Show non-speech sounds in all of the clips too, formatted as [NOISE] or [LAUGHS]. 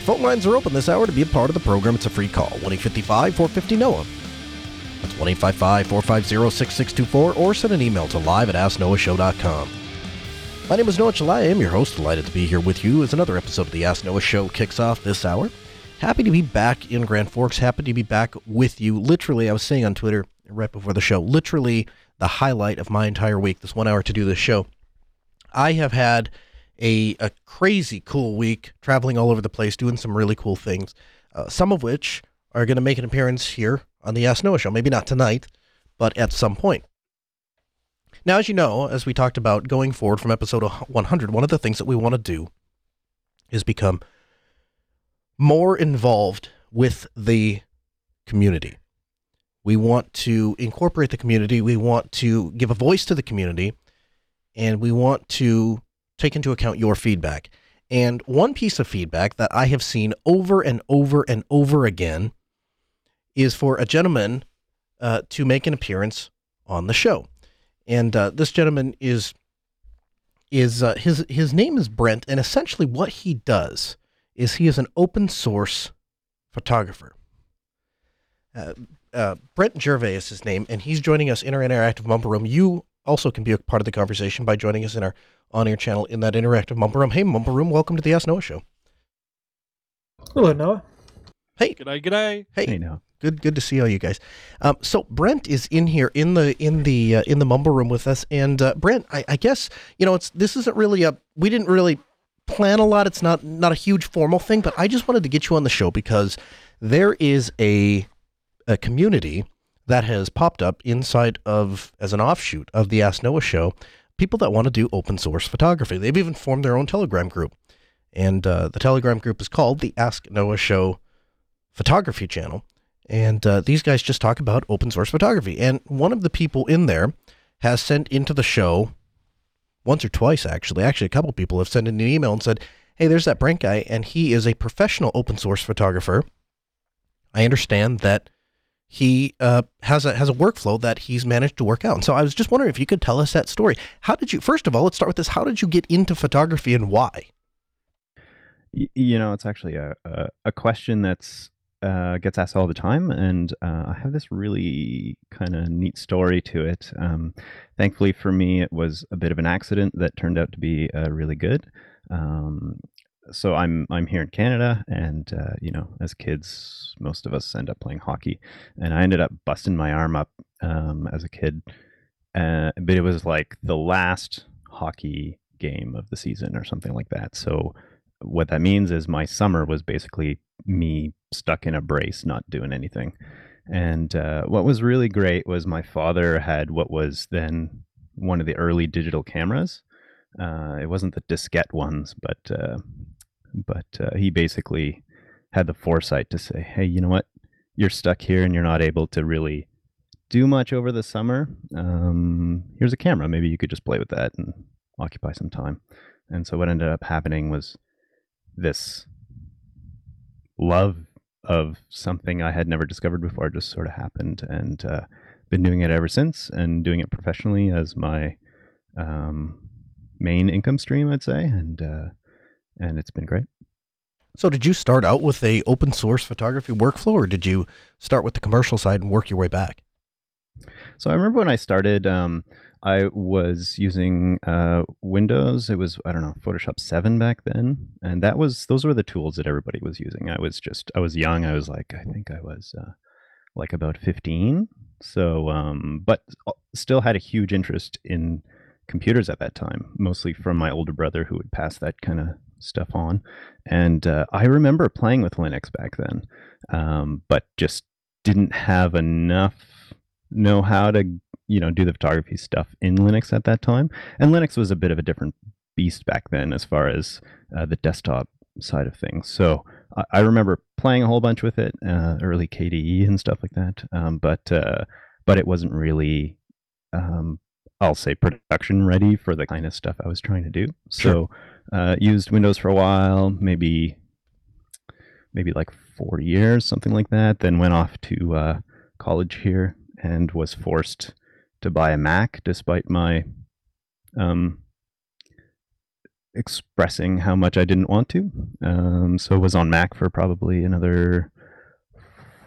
Phone lines are open this hour to be a part of the program. It's a free call 1 855 450 NOAH. That's 1 855 450 6624 or send an email to live at asknoahshow.com. My name is Noah Chelliah. I am your host. Delighted to be here with you as another episode of the Ask Noah Show kicks off this hour. Happy to be back in Grand Forks. Happy to be back with you. Literally, I was saying on Twitter right before the show, literally the highlight of my entire week, this one hour to do this show. I have had a, a crazy cool week traveling all over the place, doing some really cool things, uh, some of which are going to make an appearance here on the Ask Noah Show. Maybe not tonight, but at some point. Now, as you know, as we talked about going forward from episode 100, one of the things that we want to do is become more involved with the community. We want to incorporate the community. We want to give a voice to the community. And we want to take into account your feedback. And one piece of feedback that I have seen over and over and over again is for a gentleman uh, to make an appearance on the show. And uh, this gentleman is is uh, his his name is Brent, and essentially what he does is he is an open source photographer. Uh, uh, Brent Gervais is his name, and he's joining us in our interactive Mumble Room. You also can be a part of the conversation by joining us in our on-air channel in that interactive Mumble Room. Hey, Mumble Room, welcome to the Ask Noah Show. Hello, Noah. Hey. G'day, g'day. Hey. Hey, Noah. Good, good to see all you guys. Um, so Brent is in here in the in the uh, in the mumble room with us, and uh, Brent, I, I guess you know it's this isn't really a we didn't really plan a lot. It's not not a huge formal thing, but I just wanted to get you on the show because there is a a community that has popped up inside of as an offshoot of the Ask Noah show. People that want to do open source photography. They've even formed their own Telegram group, and uh, the Telegram group is called the Ask Noah Show Photography Channel. And uh, these guys just talk about open source photography. And one of the people in there has sent into the show once or twice, actually. Actually, a couple people have sent in an email and said, Hey, there's that Brent guy, and he is a professional open source photographer. I understand that he uh, has a has a workflow that he's managed to work out. And so I was just wondering if you could tell us that story. How did you? First of all, let's start with this. How did you get into photography and why? You know, it's actually a, a, a question that's uh, gets asked all the time, and uh, I have this really kind of neat story to it. Um, thankfully for me, it was a bit of an accident that turned out to be uh, really good. Um, so I'm I'm here in Canada, and uh, you know, as kids, most of us end up playing hockey, and I ended up busting my arm up um, as a kid. Uh, but it was like the last hockey game of the season or something like that. So what that means is my summer was basically me stuck in a brace, not doing anything. And uh, what was really great was my father had what was then one of the early digital cameras. Uh, it wasn't the diskette ones, but uh, but uh, he basically had the foresight to say, "Hey, you know what? You're stuck here and you're not able to really do much over the summer. Um, here's a camera. Maybe you could just play with that and occupy some time." And so what ended up happening was this love of something I had never discovered before just sort of happened, and uh, been doing it ever since, and doing it professionally as my um, main income stream, I'd say, and uh, and it's been great. So did you start out with a open source photography workflow, or did you start with the commercial side and work your way back? So I remember when I started, um, I was using uh, Windows. It was I don't know Photoshop seven back then, and that was those were the tools that everybody was using. I was just I was young. I was like I think I was uh, like about fifteen. So, um, but still had a huge interest in computers at that time, mostly from my older brother who would pass that kind of stuff on. And uh, I remember playing with Linux back then, um, but just didn't have enough know how to you know do the photography stuff in Linux at that time. And Linux was a bit of a different beast back then as far as uh, the desktop side of things. So I, I remember playing a whole bunch with it, uh, early KDE and stuff like that. Um, but uh, but it wasn't really, um, I'll say, production ready for the kind of stuff I was trying to do. Sure. So uh, used Windows for a while, maybe maybe like four years, something like that. Then went off to uh, college here and was forced to buy a Mac despite my um, expressing how much I didn't want to. Um, so was on Mac for probably another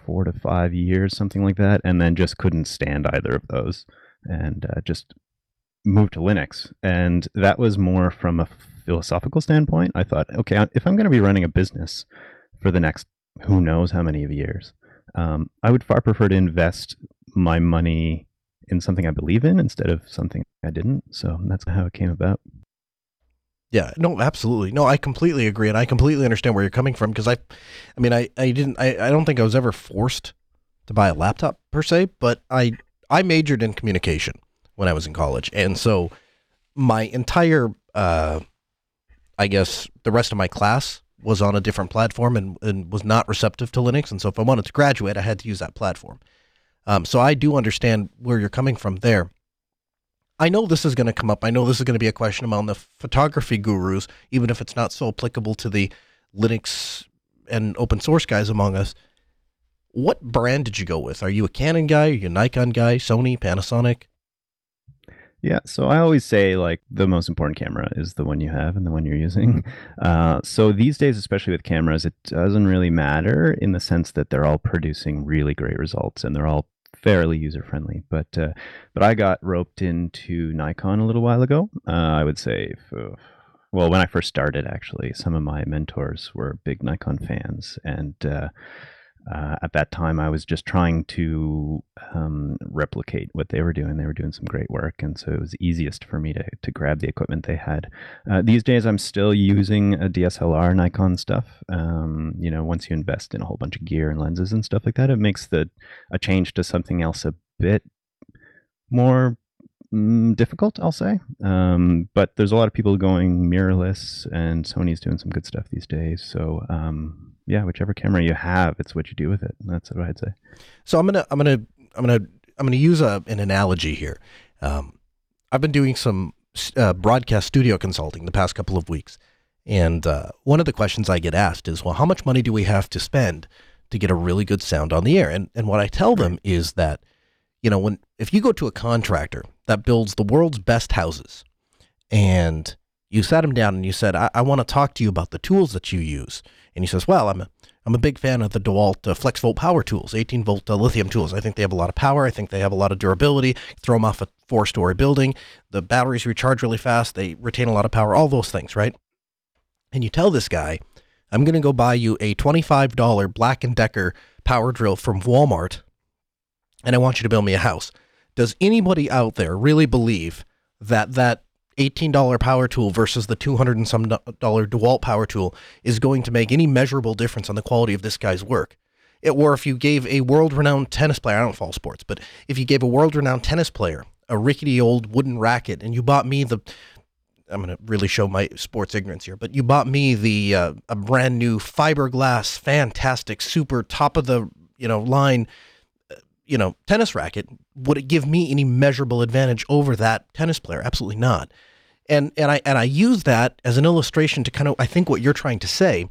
four to five years, something like that, and then just couldn't stand either of those, and uh, just moved to Linux. And that was more from a philosophical standpoint. I thought, okay, if I'm going to be running a business for the next who knows how many of years, um, I would far prefer to invest my money in something I believe in instead of something I didn't. So that's how it came about. Yeah, no, absolutely. No, I completely agree, and I completely understand where you're coming from because I, I mean, I, I didn't, I, I don't think I was ever forced to buy a laptop per se, but I, I majored in communication when I was in college, and so my entire, uh, I guess, the rest of my class was on a different platform and, and was not receptive to Linux, and so if I wanted to graduate, I had to use that platform. Um, so I do understand where you're coming from there. I know this is going to come up. I know this is going to be a question among the photography gurus, even if it's not so applicable to the Linux and open source guys among us. What brand did you go with? Are you a Canon guy? Are you a Nikon guy? Sony? Panasonic? Yeah, so I always say like the most important camera is the one you have and the one you're using. [LAUGHS] Uh, so these days, especially with cameras, it doesn't really matter in the sense that they're all producing really great results and they're all fairly user friendly. But uh, but I got roped into Nikon a little while ago. Uh, I would say, well, when I first started, actually, some of my mentors were big Nikon fans, and uh, at that time, I was just trying to um, replicate what they were doing. They were doing some great work, and so it was easiest for me to to grab the equipment they had. Uh, these days, I'm still using a DSLR Nikon stuff. Um, you know, once you invest in a whole bunch of gear and lenses and stuff like that, it makes the a change to something else a bit more mm, difficult, I'll say. Um, but there's a lot of people going mirrorless, and Sony's doing some good stuff these days. So um, yeah, whichever camera you have, it's what you do with it. That's what I'd say. So I'm gonna I'm gonna I'm gonna I'm gonna use a, an analogy here. Um, I've been doing some uh, broadcast studio consulting the past couple of weeks, and uh, one of the questions I get asked is, well, how much money do we have to spend to get a really good sound on the air? And and what I tell them is that, you know, when if you go to a contractor that builds the world's best houses, and you sat him down and you said, I, I want to talk to you about the tools that you use and he says, well, I'm a, I'm a big fan of the DeWalt uh, FlexVolt power tools, 18 volt uh, lithium tools. I think they have a lot of power. I think they have a lot of durability. Throw them off a four story building. The batteries recharge really fast. They retain a lot of power, all those things, right? And you tell this guy, I'm going to go buy you a $25 Black & Decker power drill from Walmart and I want you to build me a house. Does anybody out there really believe that that $18 power tool versus the 200 and some dollar DeWalt power tool is going to make any measurable difference on the quality of this guy's work. It, or if you gave a world renowned tennis player, I don't follow sports, but if you gave a world renowned tennis player a rickety old wooden racket and you bought me the, I'm going to really show my sports ignorance here, but you bought me the, uh, a brand new fiberglass, fantastic, super top of the, you know, line you know, tennis racket, would it give me any measurable advantage over that tennis player? Absolutely not. And and I and I use that as an illustration to kind of I think what you're trying to say.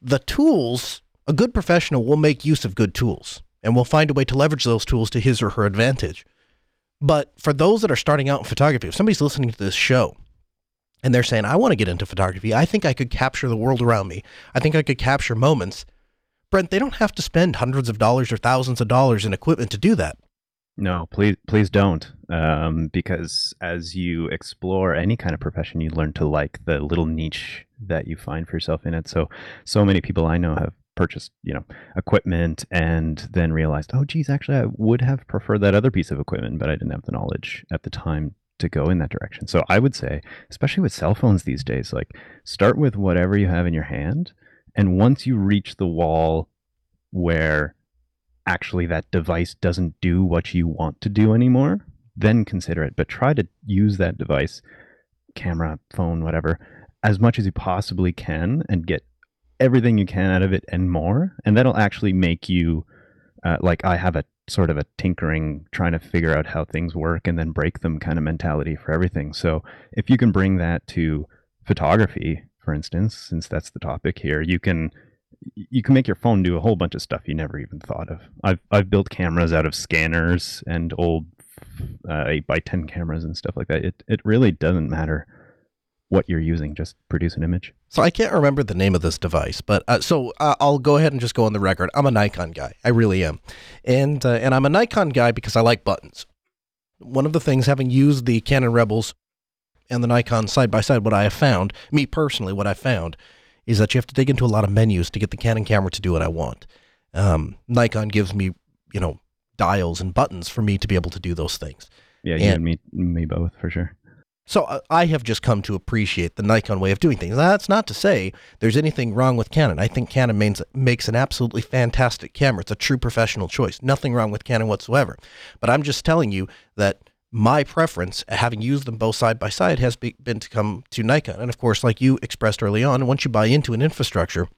The tools, a good professional will make use of good tools and will find a way to leverage those tools to his or her advantage. But for those that are starting out in photography, if somebody's listening to this show and they're saying, I want to get into photography, I think I could capture the world around me. I think I could capture moments Brent, they don't have to spend hundreds of dollars or thousands of dollars in equipment to do that. No, please, please don't. Um, because as you explore any kind of profession, you learn to like the little niche that you find for yourself in it. So, so many people I know have purchased, you know, equipment and then realized, oh, geez, actually, I would have preferred that other piece of equipment, but I didn't have the knowledge at the time to go in that direction. So, I would say, especially with cell phones these days, like start with whatever you have in your hand and once you reach the wall where actually that device doesn't do what you want to do anymore, then consider it. But try to use that device, camera, phone, whatever, as much as you possibly can and get everything you can out of it and more, and that'll actually make you uh, like I have a sort of a tinkering, trying to figure out how things work and then break them kind of mentality for everything. So if you can bring that to photography, for instance, since that's the topic here, you can you can make your phone do a whole bunch of stuff you never even thought of. I've I've built cameras out of scanners and old uh, eight by ten cameras and stuff like that. It it really doesn't matter what you're using. Just produce an image. So I can't remember the name of this device, but uh, so uh, I'll go ahead and just go on the record. I'm a Nikon guy. I really am, and uh, and I'm a Nikon guy because I like buttons. One of the things, having used the Canon Rebels and the Nikon side by side, what I have found, me personally, what I found is that you have to dig into a lot of menus to get the Canon camera to do what I want. Um, Nikon gives me, you know, dials and buttons for me to be able to do those things. Yeah, you and, and me, me both for sure. So uh, I have just come to appreciate the Nikon way of doing things. That's not to say there's anything wrong with Canon. I think Canon makes, makes an absolutely fantastic camera. It's a true professional choice. Nothing wrong with Canon whatsoever. But I'm just telling you that my preference, having used them both side by side, has be, been to come to Nikon. And of course, like you expressed early on, once you buy into an infrastructure,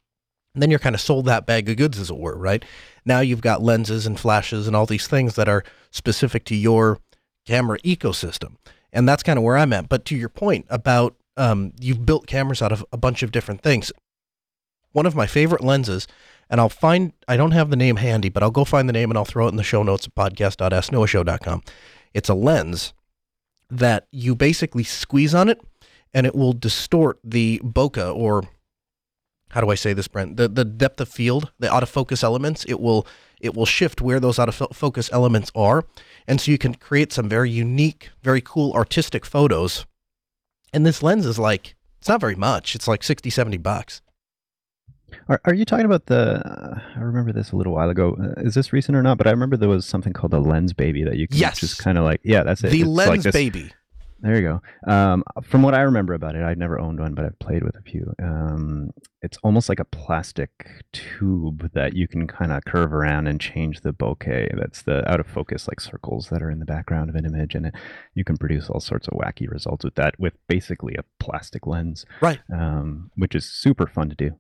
then you're kind of sold that bag of goods, as it were, right? Now you've got lenses and flashes and all these things that are specific to your camera ecosystem and that's kind of where I'm at. But to your point about um, you've built cameras out of a bunch of different things. One of my favorite lenses, and I'll find I don't have the name handy, but I'll go find the name and I'll throw it in the show notes at podcast.asknoahshow.com. It's a lens that you basically squeeze on it, and it will distort the bokeh or how do I say this, Brent? The the depth of field, the autofocus elements. It will it will shift where those autofocus elements are, and so you can create some very unique, very cool artistic photos. And this lens is like, it's not very much. It's like 60, 70 bucks. Are, are you talking about the? Uh, I remember this a little while ago. Uh, is this recent or not? But I remember there was something called a Lensbaby that you can yes. just kind of like, yeah, that's it. The it's lens like this, baby. There you go. Um, from what I remember about it, I'd never owned one, but I've played with a few. Um, it's almost like a plastic tube that you can kind of curve around and change the bokeh. That's the out of focus, like circles that are in the background of an image, and it, you can produce all sorts of wacky results with that, with basically a plastic lens, right? Um, which is super fun to do.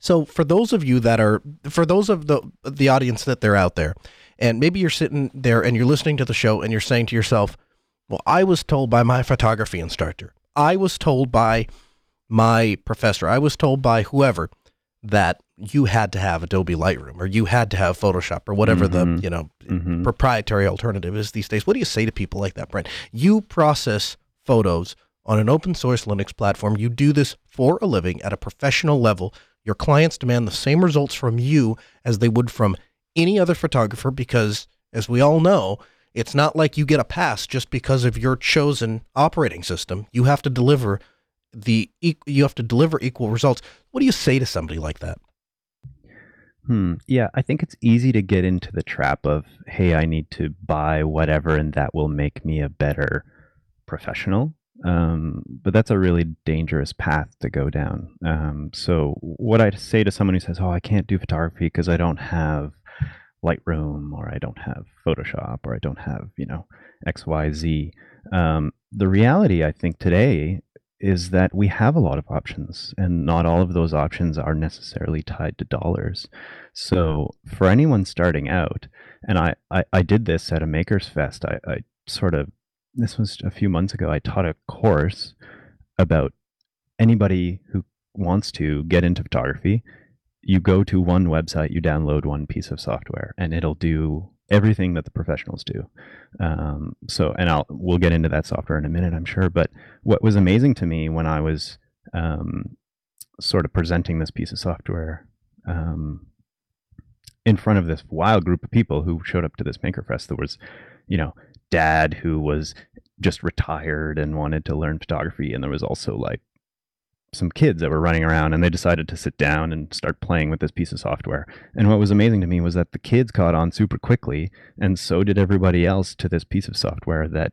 So, for those of you that are, for those of the the audience that they're out there, and maybe you're sitting there and you're listening to the show and you're saying to yourself well, I was told by my photography instructor, I was told by my professor, I was told by whoever that you had to have Adobe Lightroom or you had to have Photoshop or whatever mm-hmm. the you know mm-hmm. proprietary alternative is these days. What do you say to people like that, Brent? You process photos on an open source Linux platform. You do this for a living at a professional level. Your clients demand the same results from you as they would from any other photographer because, as we all know, it's not like you get a pass just because of your chosen operating system. You have to deliver the you have to deliver equal results. What do you say to somebody like that? Hmm. Yeah, I think it's easy to get into the trap of, hey, I need to buy whatever, and that will make me a better professional. Um, but that's a really dangerous path to go down. Um, so, what I say to someone who says, "Oh, I can't do photography because I don't have Lightroom or I don't have Photoshop or I don't have, you know, XYZ. Um, the reality, I think, today is that we have a lot of options and not all of those options are necessarily tied to dollars. So for anyone starting out, and I, I, I did this at a Makers Fest, I, I sort of, this was a few months ago, I taught a course about anybody who wants to get into photography you go to one website, you download one piece of software, and it'll do everything that the professionals do. Um, so, and I'll we'll get into that software in a minute, I'm sure. But what was amazing to me when I was um, sort of presenting this piece of software um, in front of this wild group of people who showed up to this Makerfest, there was, you know, dad who was just retired and wanted to learn photography, and there was also like some kids that were running around and they decided to sit down and start playing with this piece of software. And what was amazing to me was that the kids caught on super quickly and so did everybody else to this piece of software that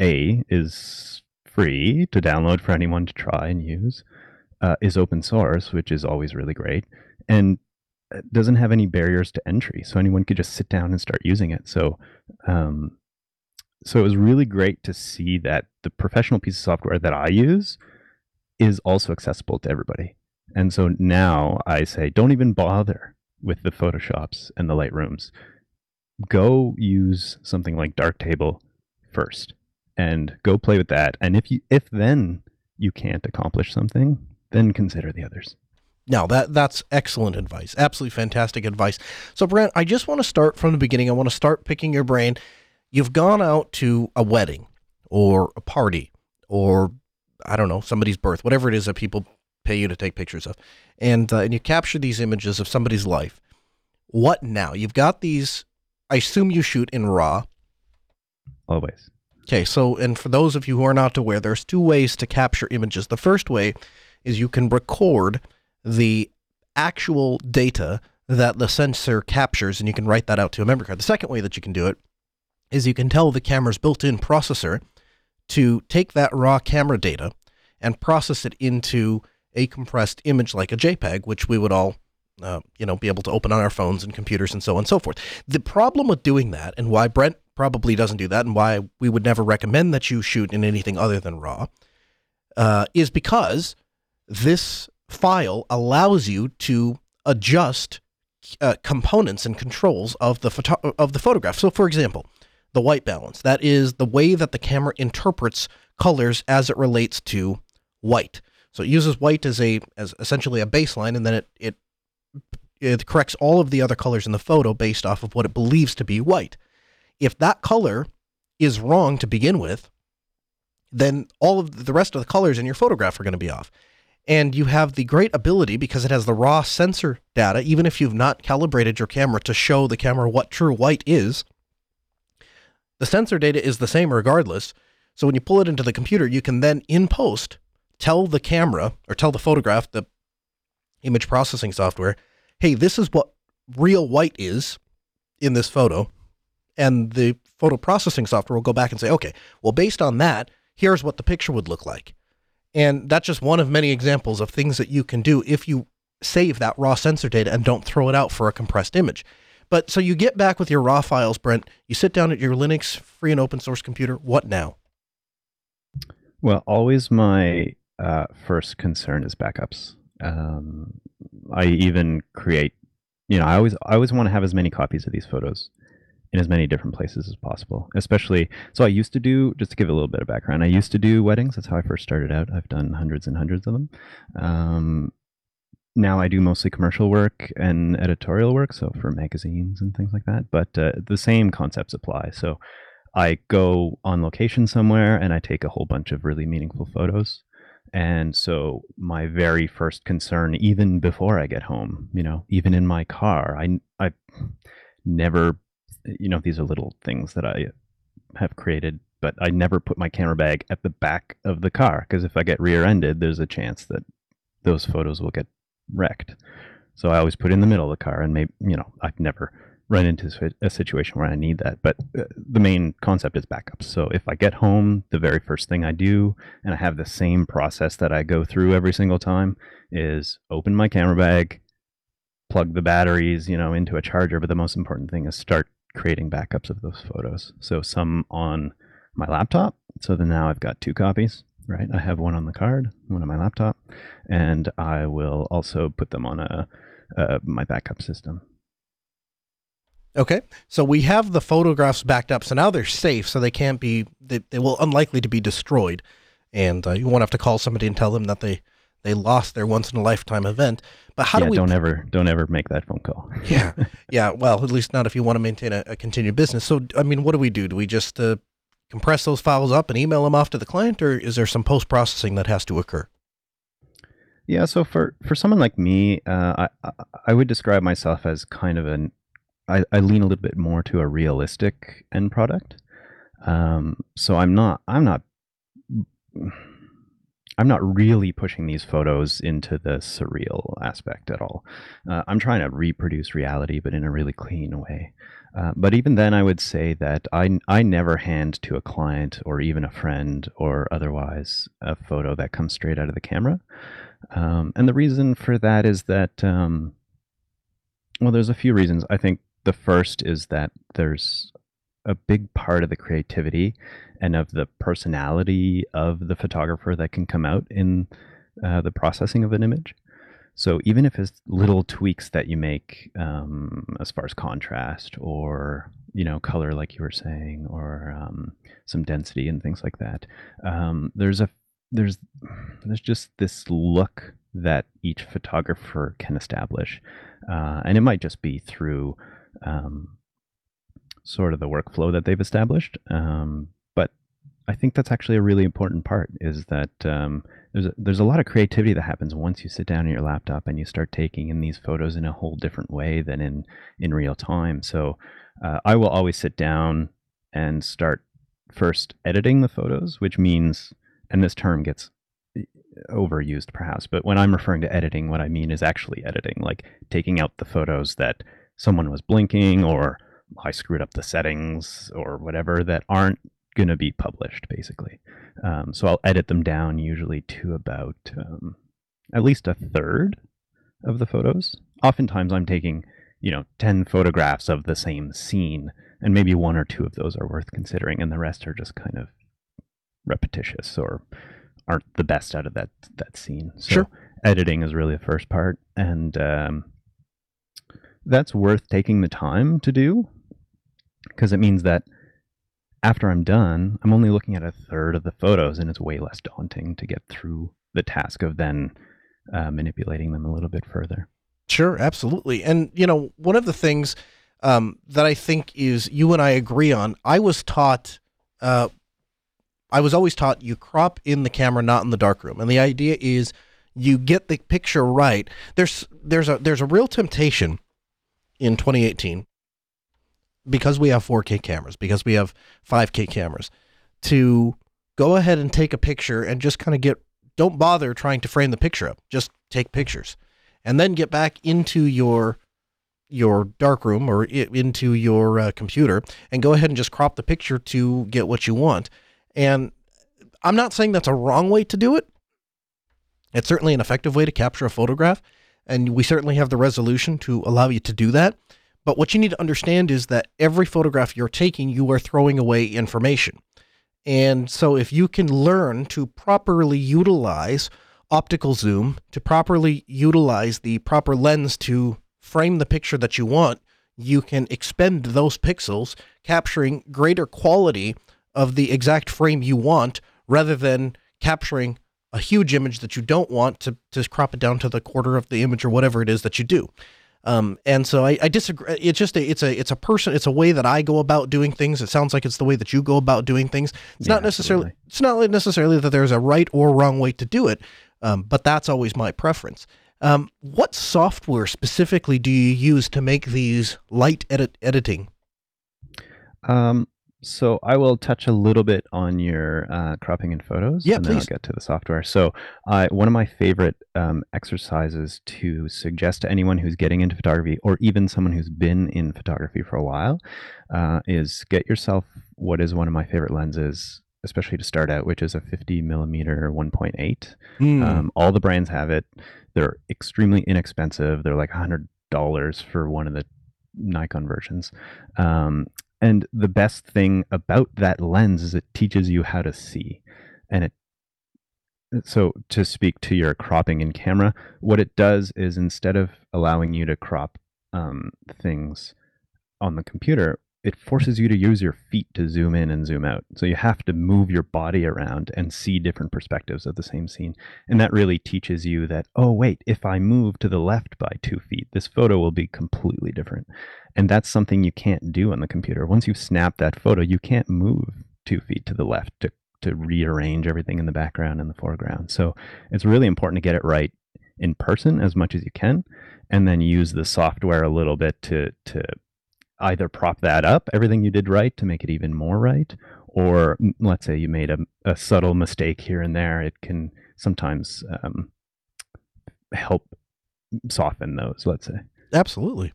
A is free to download for anyone to try and use, uh, is open source, which is always really great, and uh, doesn't have any barriers to entry. So anyone could just sit down and start using it. So, um, so it was really great to see that the professional piece of software that I use is also accessible to everybody. And so now I say, don't even bother with the Photoshops and the Lightrooms. Go use something like Darktable first and go play with that. And if you if then you can't accomplish something, then consider the others. Now that that's excellent advice. Absolutely fantastic advice. So Brent, I just want to start from the beginning. I want to start picking your brain. You've gone out to a wedding or a party or I don't know, somebody's birth, whatever it is that people pay you to take pictures of. And uh, and you capture these images of somebody's life. What now? You've got these I assume you shoot in RAW. Always. Okay, so and for those of you who are not aware, there's two ways to capture images. The first way is you can record the actual data that the sensor captures and you can write that out to a memory card. The second way that you can do it is you can tell the camera's built-in processor to take that raw camera data and process it into a compressed image like a JPEG, which we would all uh, you know, be able to open on our phones and computers and so on and so forth. The problem with doing that, and why Brent probably doesn't do that, and why we would never recommend that you shoot in anything other than RAW, uh, is because this file allows you to adjust uh, components and controls of the photo- of the photograph. So, for example, the white balance that is the way that the camera interprets colors as it relates to white. So it uses white as a as essentially a baseline, and then it it it corrects all of the other colors in the photo based off of what it believes to be white. If that color is wrong to begin with, then all of the rest of the colors in your photograph are going to be off. And you have the great ability because it has the raw sensor data, even if you've not calibrated your camera to show the camera what true white is. The sensor data is the same regardless. So when you pull it into the computer, you can then in post tell the camera or tell the photograph, the image processing software, hey, this is what real white is in this photo. And the photo processing software will go back and say, okay, well, based on that, here's what the picture would look like. And that's just one of many examples of things that you can do if you save that raw sensor data and don't throw it out for a compressed image. But so you get back with your raw files, Brent, you sit down at your Linux free and open source computer. What now? Well, always my uh, first concern is backups. Um, I even create, you know, I always I always want to have as many copies of these photos in as many different places as possible. Especially, so I used to do just to give a little bit of background. I used to do weddings. That's how I first started out. I've done hundreds and hundreds of them. Um, now I do mostly commercial work and editorial work, so for magazines and things like that. But uh, the same concepts apply. So I go on location somewhere and I take a whole bunch of really meaningful photos. And so my very first concern, even before I get home, you know, even in my car, I I never, you know, these are little things that I have created, but I never put my camera bag at the back of the car because if I get rear-ended, there's a chance that those photos will get wrecked. So I always put in the middle of the car, and maybe you know I've never run into a situation where I need that. But uh, the main concept is backups. So if I get home, the very first thing I do, and I have the same process that I go through every single time, is open my camera bag, plug the batteries, you know, into a charger. But the most important thing is start creating backups of those photos. So some on my laptop. So then now I've got two copies. Right, I have one on the card, one on my laptop, and I will also put them on a uh, my backup system. Okay, so we have the photographs backed up, so now they're safe, so they can't be they, they will unlikely to be destroyed, and uh, you won't have to call somebody and tell them that they they lost their once in a lifetime event. But how yeah, do we? Don't ever don't ever make that phone call. yeah, [LAUGHS] yeah. Well, at least not if you want to maintain a, a continued business. So, I mean, what do we do? Do we just uh, compress those files up and email them off to the client, or is there some post processing that has to occur? Yeah, so for for someone like me, uh, I I would describe myself as kind of an I, I lean a little bit more to a realistic end product. Um, so I'm not I'm not I'm not really pushing these photos into the surreal aspect at all. Uh, I'm trying to reproduce reality, but in a really clean way. Uh, but even then, I would say that I, I never hand to a client or even a friend or otherwise a photo that comes straight out of the camera. Um, and the reason for that is that, um, well, there's a few reasons. I think the first is that there's a big part of the creativity and of the personality of the photographer that can come out in uh, the processing of an image. So even if it's little tweaks that you make um, as far as contrast or you know color, like you were saying, or um, some density and things like that, um, there's a there's there's just this look that each photographer can establish, uh, and it might just be through um, sort of the workflow that they've established. I think that's actually a really important part is that um, there's a, there's a lot of creativity that happens once you sit down at your laptop and you start taking in these photos in a whole different way than in in real time. So uh, I will always sit down and start first editing the photos, which means, and this term gets eh, overused perhaps, but when I'm referring to editing, what I mean is actually editing, like taking out the photos that someone was blinking or I screwed up the settings or whatever that aren't going to be published, basically. Um, so I'll edit them down usually to about um, at least a third of the photos. Oftentimes I'm taking, you know, 10 photographs of the same scene, and maybe one or two of those are worth considering, and the rest are just kind of repetitious or aren't the best out of that that scene. So Sure. editing is really the first part, and um, that's worth taking the time to do because it means that after I'm done, I'm only looking at a third of the photos, and it's way less daunting to get through the task of then uh, manipulating them a little bit further. Sure, absolutely. And you know, one of the things um, that I think is you and I agree on. I was taught, uh, I was always taught you crop in the camera, not in the darkroom, and the idea is you get the picture right. There's there's a there's a real temptation in 2018 because we have 4K cameras, because we have 5K cameras, to go ahead and take a picture and just kind of get. Don't bother trying to frame the picture up. Just take pictures and then get back into your your darkroom or into your uh, computer and go ahead and just crop the picture to get what you want. And I'm not saying that's a wrong way to do it. It's certainly an effective way to capture a photograph, and we certainly have the resolution to allow you to do that. But what you need to understand is that every photograph you're taking, you are throwing away information. And so if you can learn to properly utilize optical zoom to properly utilize the proper lens to frame the picture that you want, you can expend those pixels, capturing greater quality of the exact frame you want rather than capturing a huge image that you don't want to, to crop it down to the quarter of the image or whatever it is that you do. Um, and so I, I disagree. It's just a, it's a, it's a person, it's a way that I go about doing things. It sounds like it's the way that you go about doing things. It's Yeah, not necessarily, absolutely. it's not necessarily that there's a right or wrong way to do it. Um, but that's always my preference. Um, what software specifically do you use to make these light edit editing? Um, so I will touch a little bit on your uh, cropping in photos, Yeah, and then I'll get to the software. So, I one of my favorite um, exercises to suggest to anyone who's getting into photography, or even someone who's been in photography for a while, uh, is get yourself what is one of my favorite lenses, especially to start out, which is a 50 millimeter 1.8. Hmm. Um, all the brands have it. They're extremely inexpensive. They're like hundred dollars for one of the Nikon versions. Um, and the best thing about that lens is it teaches you how to see, and it. So to speak to your cropping in camera, what it does is instead of allowing you to crop um, things on the computer, it forces you to use your feet to zoom in and zoom out. So you have to move your body around and see different perspectives of the same scene. And that really teaches you that, oh, wait, if I move to the left by two feet, this photo will be completely different. And that's something you can't do on the computer. Once you've snapped that photo, you can't move two feet to the left to, to rearrange everything in the background and the foreground. So it's really important to get it right in person as much as you can, and then use the software a little bit to to either prop that up, everything you did right, to make it even more right, or let's say you made a, a subtle mistake here and there, it can sometimes um, help soften those, let's say. Absolutely.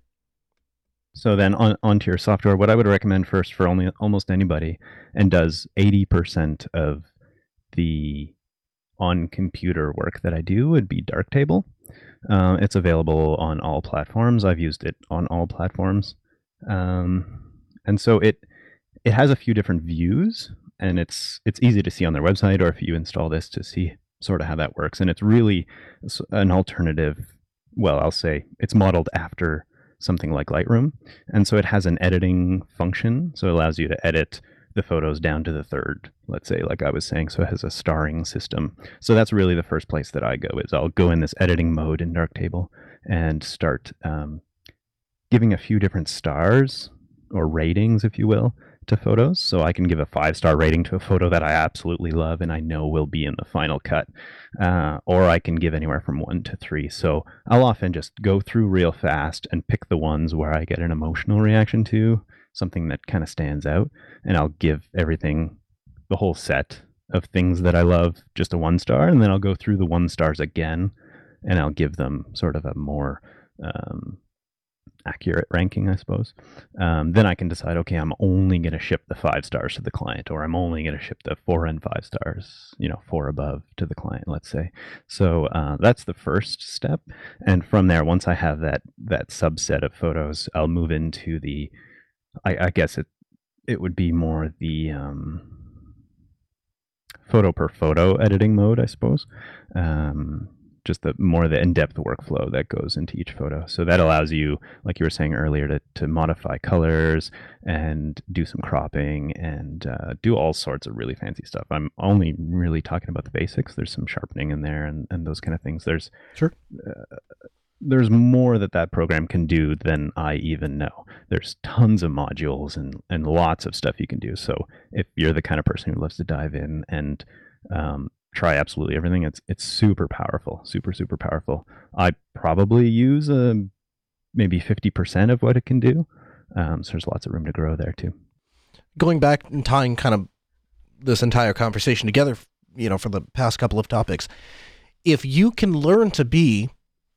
So then on onto your software, what I would recommend first for only almost anybody and does 80% of the on computer work that I do would be Darktable. Uh, it's available on all platforms. I've used it on all platforms. Um, and so it it has a few different views and it's it's easy to see on their website or if you install this to see sort of how that works and it's really an alternative well, I'll say it's modeled after something like Lightroom. And so it has an editing function. So it allows you to edit the photos down to the third, let's say, like I was saying. So it has a starring system. So that's really the first place that I go is I'll go in this editing mode in Darktable and start um, giving a few different stars or ratings, if you will, to photos. So I can give a five star rating to a photo that I absolutely love and I know will be in the final cut. Uh, or I can give anywhere from one to three. So I'll often just go through real fast and pick the ones where I get an emotional reaction to, something that kind of stands out. And I'll give everything, the whole set of things that I love, just a one star. And then I'll go through the one stars again and I'll give them sort of a more um, accurate ranking, I suppose. Um, then I can decide, okay, I'm only going to ship the five stars to the client, or I'm only going to ship the four and five stars, you know, four above to the client, let's say. So uh, that's the first step, and from there, once I have that that subset of photos, I'll move into the, I, I guess it it would be more the um, photo per photo editing mode, I suppose. Um, just the more the in-depth workflow that goes into each photo. So that allows you, like you were saying earlier, to, to modify colors and do some cropping and uh, do all sorts of really fancy stuff. I'm only really talking about the basics. There's some sharpening in there and, and those kind of things. There's Sure. Uh, there's more that that program can do than I even know. There's tons of modules and, and lots of stuff you can do. So if you're the kind of person who loves to dive in and um, try absolutely everything. It's it's super powerful, super super powerful. I probably use a um, maybe fifty percent of what it can do. Um, so there's lots of room to grow there too. Going back and tying kind of this entire conversation together, you know, for the past couple of topics, if you can learn to be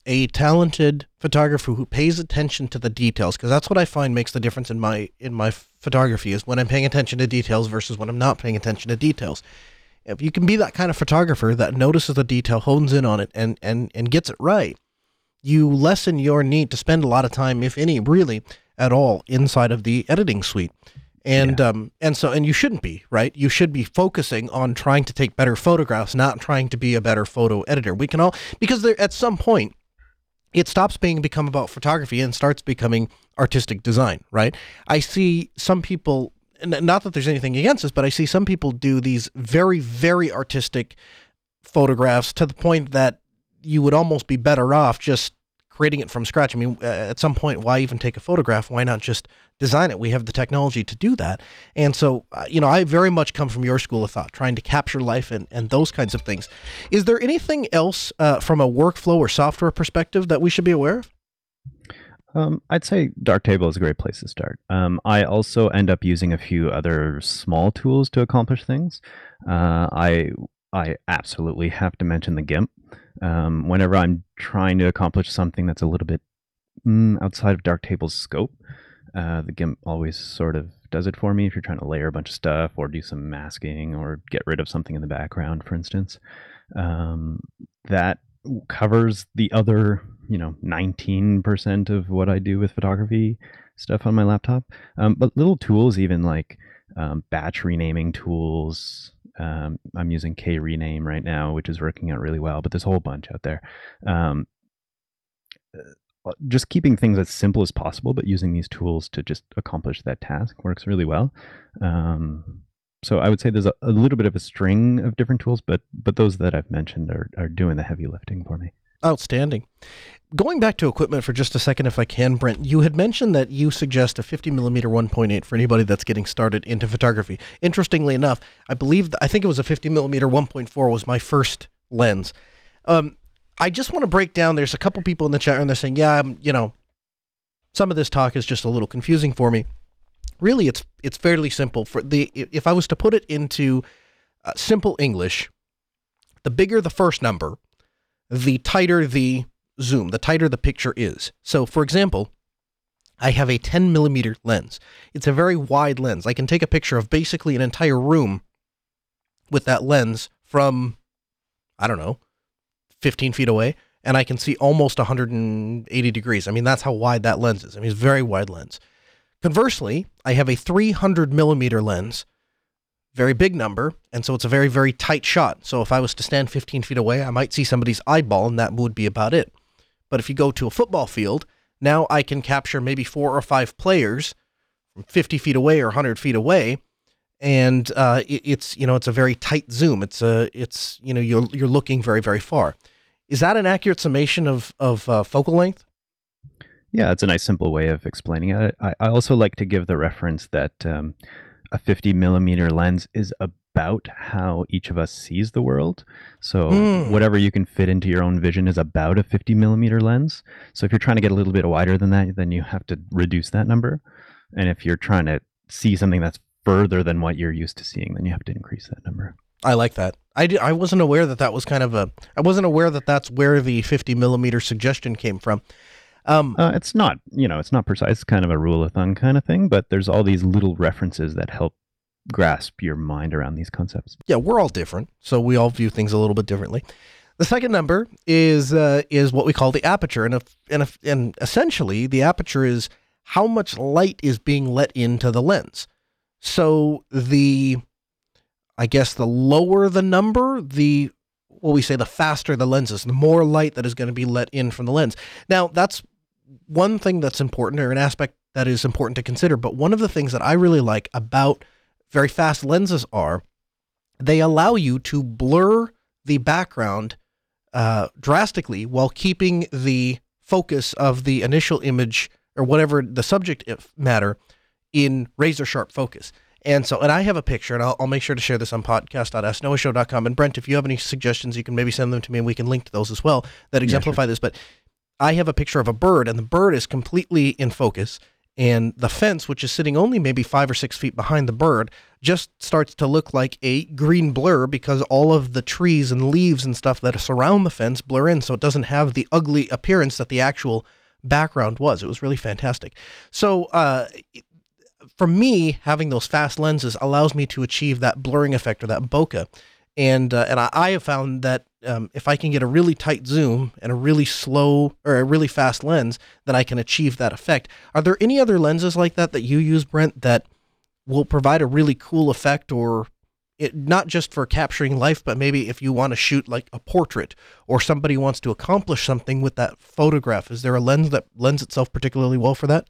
a talented photographer who pays attention to the details because that's what I find makes the difference in my in my photography is when I'm paying attention to details versus when I'm not paying attention to details if you can be that kind of photographer that notices the detail, hones in on it, and and and gets it right, you lessen your need to spend a lot of time, if any, really at all, inside of the editing suite. And yeah. um and so and you shouldn't be right. You should be focusing on trying to take better photographs, not trying to be a better photo editor. We can all because there at some point it stops being become about photography and starts becoming artistic design, right? I see some people not that there's anything against this, but I see some people do these very, very artistic photographs to the point that you would almost be better off just creating it from scratch. I mean, uh, at some point, why even take a photograph? Why not just design it? We have the technology to do that. And so, uh, you know, I very much come from your school of thought, trying to capture life and, and those kinds of things. Is there anything else uh, from a workflow or software perspective that we should be aware of? Um, I'd say Darktable is a great place to start. Um, I also end up using a few other small tools to accomplish things. Uh, I I absolutely have to mention the GIMP. Um, whenever I'm trying to accomplish something that's a little bit mm, outside of Darktable's scope, uh, the GIMP always sort of does it for me. If you're trying to layer a bunch of stuff or do some masking or get rid of something in the background, for instance, um, that covers the other you know 19% of what i do with photography stuff on my laptop. Um, but little tools even like um, batch renaming tools um, i'm using KRename right now which is working out really well but there's a whole bunch out there. Um, uh, just keeping things as simple as possible but using these tools to just accomplish that task works really well. Um, so I would say there's a, a, little bit of a string of different tools, but but those that I've mentioned are, are doing the heavy lifting for me. Outstanding. Going back to equipment for just a second, if I can, Brent, you had mentioned that you suggest a 50 millimeter 1.8 for anybody that's getting started into photography. Interestingly enough, I believe I think it was a 50 millimeter 1.4 was my first lens. Um, I just want to break down. There's a couple people in the chat and they're saying, "Yeah, I'm, you know, some of this talk is just a little confusing for me." Really, it's it's fairly simple. For the if I was to put it into uh, simple English, the bigger the first number, the tighter the zoom, the tighter the picture is. So, for example, I have a 10 millimeter lens. It's a very wide lens. I can take a picture of basically an entire room with that lens from, I don't know, 15 feet away, and I can see almost 180 degrees. I mean, that's how wide that lens is. I mean, it's a very wide lens. Conversely, I have a 300 millimeter lens very big number, and so it's a very, very tight shot. So if I was to stand 15 feet away, I might see somebody's eyeball, and that would be about it. But if you go to a football field, now I can capture maybe four or five players from 50 feet away or 100 feet away. And uh, it, it's you know it's a very tight zoom. It's a it's you know you're you're looking very very far. Is that an accurate summation of of uh, focal length? Yeah, it's a nice simple way of explaining it. I, I also like to give the reference that um, a 50 millimeter lens is about how each of us sees the world. So Mm. whatever you can fit into your own vision is about a 50 millimeter lens. So if you're trying to get a little bit wider than that, then you have to reduce that number. And if you're trying to see something that's further than what you're used to seeing, then you have to increase that number. I like that. I, wasn't aware that that was kind of a. I wasn't aware that that's where the 50 millimeter suggestion came from. Um, Uh, it's not, you know, it's not precise. It's kind of a rule of thumb kind of thing, but there's all these little references that help grasp your mind around these concepts. yeah, we're all different, so we all view things a little bit differently. The second number is uh, is what we call the aperture, and if, and if, and essentially the aperture is how much light is being let into the lens. So the, I guess the lower the number, the well, we say the faster the lens is, the more light that is going to be let in from the lens. Now that's one thing that's important, or an aspect that is important to consider. But one of the things that I really like about very fast lenses are they allow you to blur the background uh, drastically while keeping the focus of the initial image or whatever the subject matter in razor sharp focus. And so, and I have a picture, and I'll, I'll make sure to share this on podcast.asknoahshow.com. And Brent, if you have any suggestions, you can maybe send them to me, and we can link to those as well that exemplify this. But I have a picture of a bird, and the bird is completely in focus. And the fence, which is sitting only maybe five or six feet behind the bird, just starts to look like a green blur because all of the trees and leaves and stuff that surround the fence blur in. So it doesn't have the ugly appearance that the actual background was. It was really fantastic. So, uh, for me, having those fast lenses allows me to achieve that blurring effect or that bokeh. And uh, and I, I have found that um, if I can get a really tight zoom and a really slow or a really fast lens, then I can achieve that effect. Are there any other lenses like that that you use, Brent, that will provide a really cool effect or it, not just for capturing life, but maybe if you want to shoot like a portrait or somebody wants to accomplish something with that photograph, is there a lens that lends itself particularly well for that?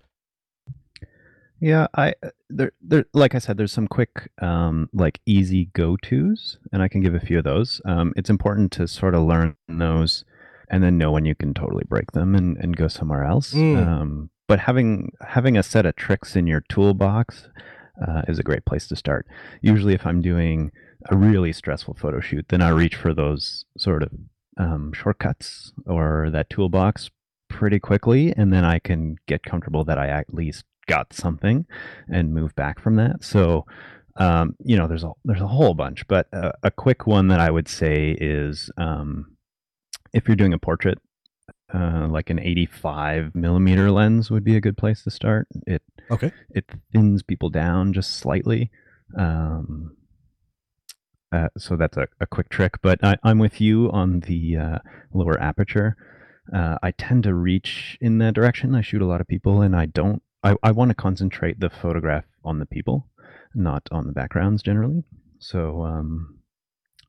Yeah, I there there like I said, there's some quick um like easy go-tos, and I can give a few of those. Um, it's important to sort of learn those and then know when you can totally break them and, and go somewhere else. Mm. Um, but having having a set of tricks in your toolbox uh, is a great place to start. Usually, if I'm doing a really stressful photo shoot, then I reach for those sort of um, shortcuts or that toolbox pretty quickly, and then I can get comfortable that I at least got something and move back from that. So, um, you know, there's a there's a whole bunch, but a, a quick one that I would say is um, if you're doing a portrait, uh, like an 85 millimeter lens would be a good place to start. It Okay. it thins people down just slightly. Um, uh, so that's a, a quick trick, but I, I'm with you on the uh, lower aperture. Uh, I tend to reach in that direction. I shoot a lot of people, and I don't. I, I want to concentrate the photograph on the people, not on the backgrounds generally. So, um,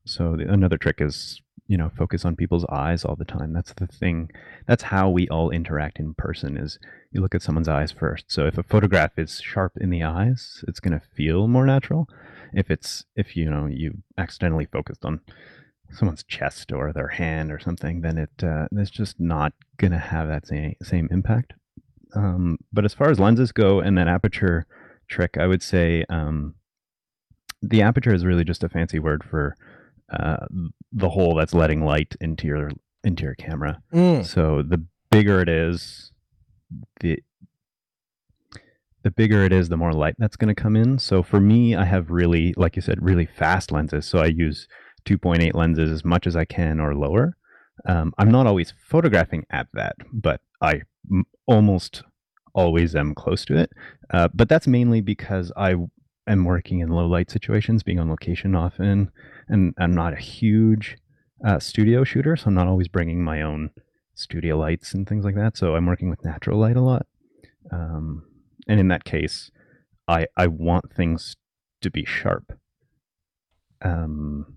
so the, another trick is you know focus on people's eyes all the time. That's the thing. That's how we all interact in person. Is you look at someone's eyes first. So if a photograph is sharp in the eyes, it's going to feel more natural. If it's if you know you accidentally focused on someone's chest or their hand or something, then it uh, it's just not going to have that same same impact. Um, but as far as lenses go and that aperture trick, I would say um, the aperture is really just a fancy word for uh, the hole that's letting light into your into your camera. Mm. So the bigger it is, the the bigger it is, the more light that's going to come in. So for me, I have really, like you said, really fast lenses. So I use 2.8 lenses as much as I can or lower. Um, I'm not always photographing at that, but I almost always am close to it. Uh, but that's mainly because I am working in low light situations, being on location often, and I'm not a huge uh, studio shooter, so I'm not always bringing my own studio lights and things like that. So I'm working with natural light a lot. Um, and in that case, I I want things to be sharp. Um,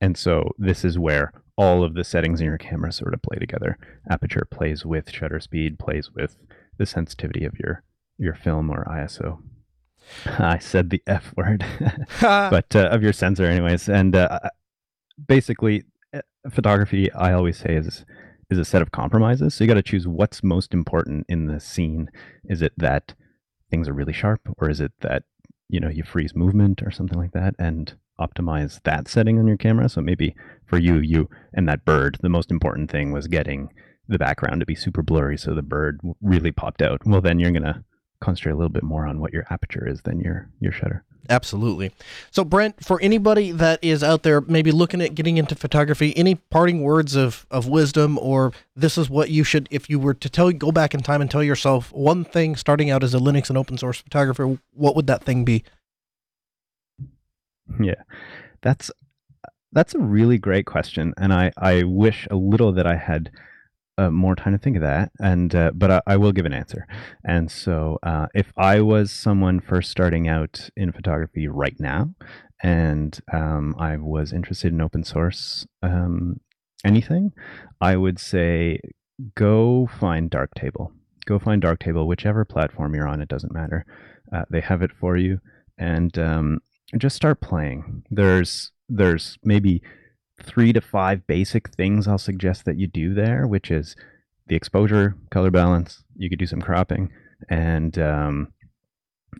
and so this is where all of the settings in your camera sort of play together. Aperture plays with shutter speed, plays with the sensitivity of your your film or ISO. [LAUGHS] I said the F word, [LAUGHS] but uh, of your sensor, anyways. And uh, basically, uh, photography, I always say, is is a set of compromises. So you got to choose what's most important in the scene. Is it that things are really sharp, or is it that you know you freeze movement or something like that, and optimize that setting on your camera? So maybe for you, you and that bird, the most important thing was getting the background to be super blurry, so the bird really popped out. Well, then you're gonna concentrate a little bit more on what your aperture is than your your shutter. Absolutely. So, Brent, for anybody that is out there maybe looking at getting into photography, any parting words of, of wisdom, or this is what you should, if you were to tell, go back in time and tell yourself one thing starting out as a Linux and open source photographer, what would that thing be? Yeah, that's that's a really great question, and I I wish a little that I had uh, more time to think of that, and uh, but I, I, will give an answer. And so, uh, if I was someone first starting out in photography right now, and um, I was interested in open source um, anything, I would say go find Darktable. Go find Darktable, whichever platform you're on. It doesn't matter. Uh, they have it for you, and um, just start playing. There's there's maybe three to five basic things I'll suggest that you do there, which is the exposure, color balance. You could do some cropping, and um,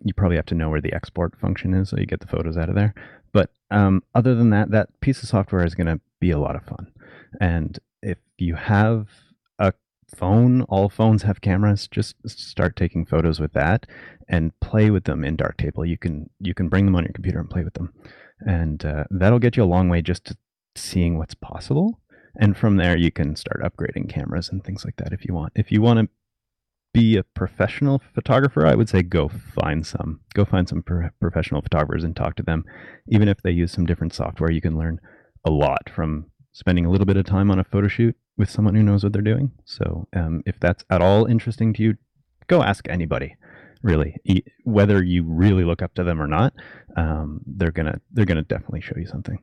you probably have to know where the export function is so you get the photos out of there. But um, other than that, that piece of software is going to be a lot of fun. And if you have phone, all phones have cameras. Just start taking photos with that and play with them in Darktable. You can you can bring them on your computer and play with them, and uh, that'll get you a long way just to seeing what's possible. And from there, you can start upgrading cameras and things like that if you want. If you want to be a professional photographer, I would say go find some. Go find some pro- professional photographers and talk to them. Even if they use some different software, you can learn a lot from spending a little bit of time on a photo shoot with someone who knows what they're doing. So um, if that's at all interesting to you, go ask anybody. Really, whether you really look up to them or not, um, they're gonna they're gonna definitely show you something.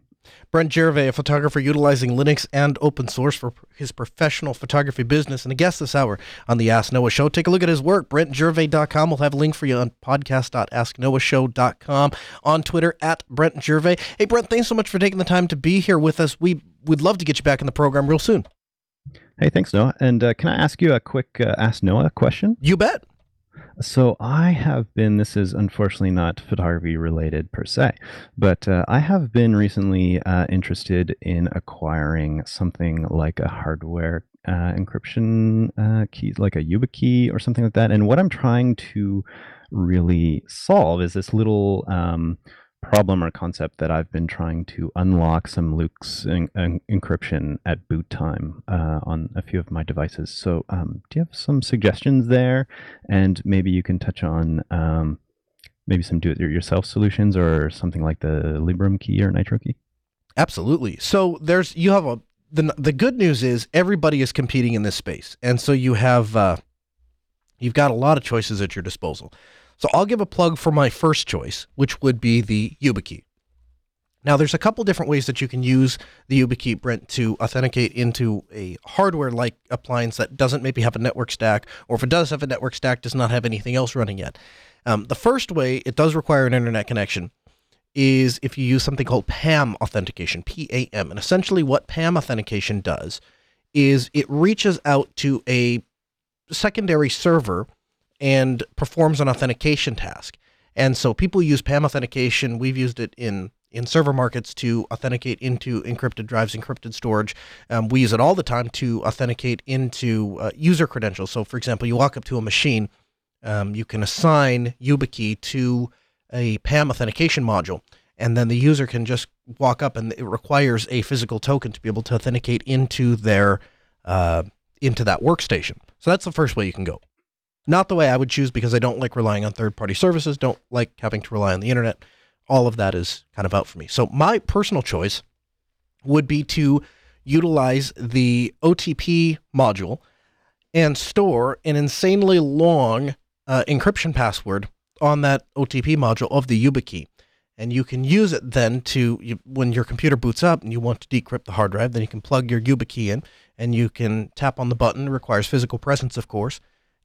Brent Gervais, a photographer utilizing Linux and open source for his professional photography business, and a guest this hour on the Ask Noah Show. Take a look at his work, brentgervais.com. We'll have a link for you on podcast.asknoahshow.com, on Twitter at Brent Gervais. Hey, Brent, thanks so much for taking the time to be here with us. We would love to get you back in the program real soon. Hey, thanks, Noah. And uh, can I ask you a quick uh, Ask Noah question? You bet. So I have been. This is unfortunately not photography related per se, but uh, I have been recently uh, interested in acquiring something like a hardware uh, encryption uh, key, like a YubiKey or something like that. And what I'm trying to really solve is this little um, problem or concept that I've been trying to unlock some LUKS en- en- encryption at boot time uh, on a few of my devices. So, um, do you have some suggestions there? And maybe you can touch on um, maybe some do-it-yourself solutions or something like the Librem key or Nitrokey. Absolutely. So there's you have a the the good news is everybody is competing in this space, and so you have uh, you've got a lot of choices at your disposal. So I'll give a plug for my first choice, which would be the YubiKey. Now, there's a couple different ways that you can use the YubiKey, Brent, to authenticate into a hardware-like appliance that doesn't maybe have a network stack, or if it does have a network stack, does not have anything else running yet. Um, the first way, it does require an internet connection, is if you use something called PAM authentication, P-A-M. And essentially what PAM authentication does is it reaches out to a secondary server and performs an authentication task. And so people use PAM authentication. We've used it in in server markets to authenticate into encrypted drives, encrypted storage. Um, we use it all the time to authenticate into uh, user credentials. So, for example, you walk up to a machine, um, you can assign YubiKey to a PAM authentication module, and then the user can just walk up, and it requires a physical token to be able to authenticate into their uh, into that workstation. So that's the first way you can go. Not the way I would choose because I don't like relying on third party services, don't like having to rely on the internet. All of that is kind of out for me. So, my personal choice would be to utilize the OTP module and store an insanely long uh, encryption password on that OTP module of the YubiKey. and you can use it then to you, when your computer boots up and you want to decrypt the hard drive, then you can plug your YubiKey in and you can tap on the button. It requires physical presence, of course,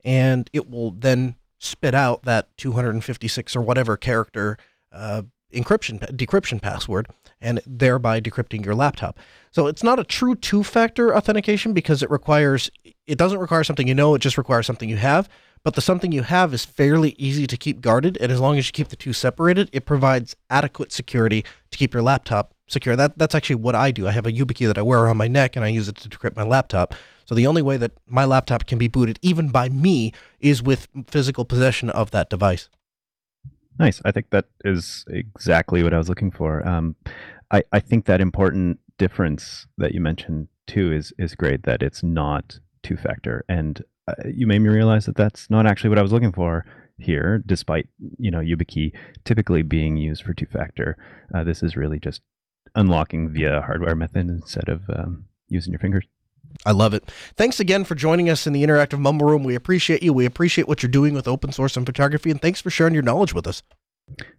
and it will then spit out that 256 or whatever character uh, encryption decryption password and thereby decrypting your laptop. So it's not a true two-factor authentication because it requires it doesn't require something you know, it just requires something you have, but the something you have is fairly easy to keep guarded and as long as you keep the two separated, it provides adequate security to keep your laptop secure. That that's actually what I do. I have a YubiKey that I wear around my neck and I use it to decrypt my laptop. So the only way that my laptop can be booted even by me is with physical possession of that device. Nice. I think that is exactly what I was looking for. Um, I, I think that important difference that you mentioned too is is great. That it's not two factor, and uh, you made me realize that that's not actually what I was looking for here. Despite you know YubiKey typically being used for two factor, uh, this is really just unlocking via hardware method instead of um, using your fingers. I love it. Thanks again for joining us in the Interactive Mumble Room. We appreciate you. We appreciate what you're doing with open source and photography, and thanks for sharing your knowledge with us.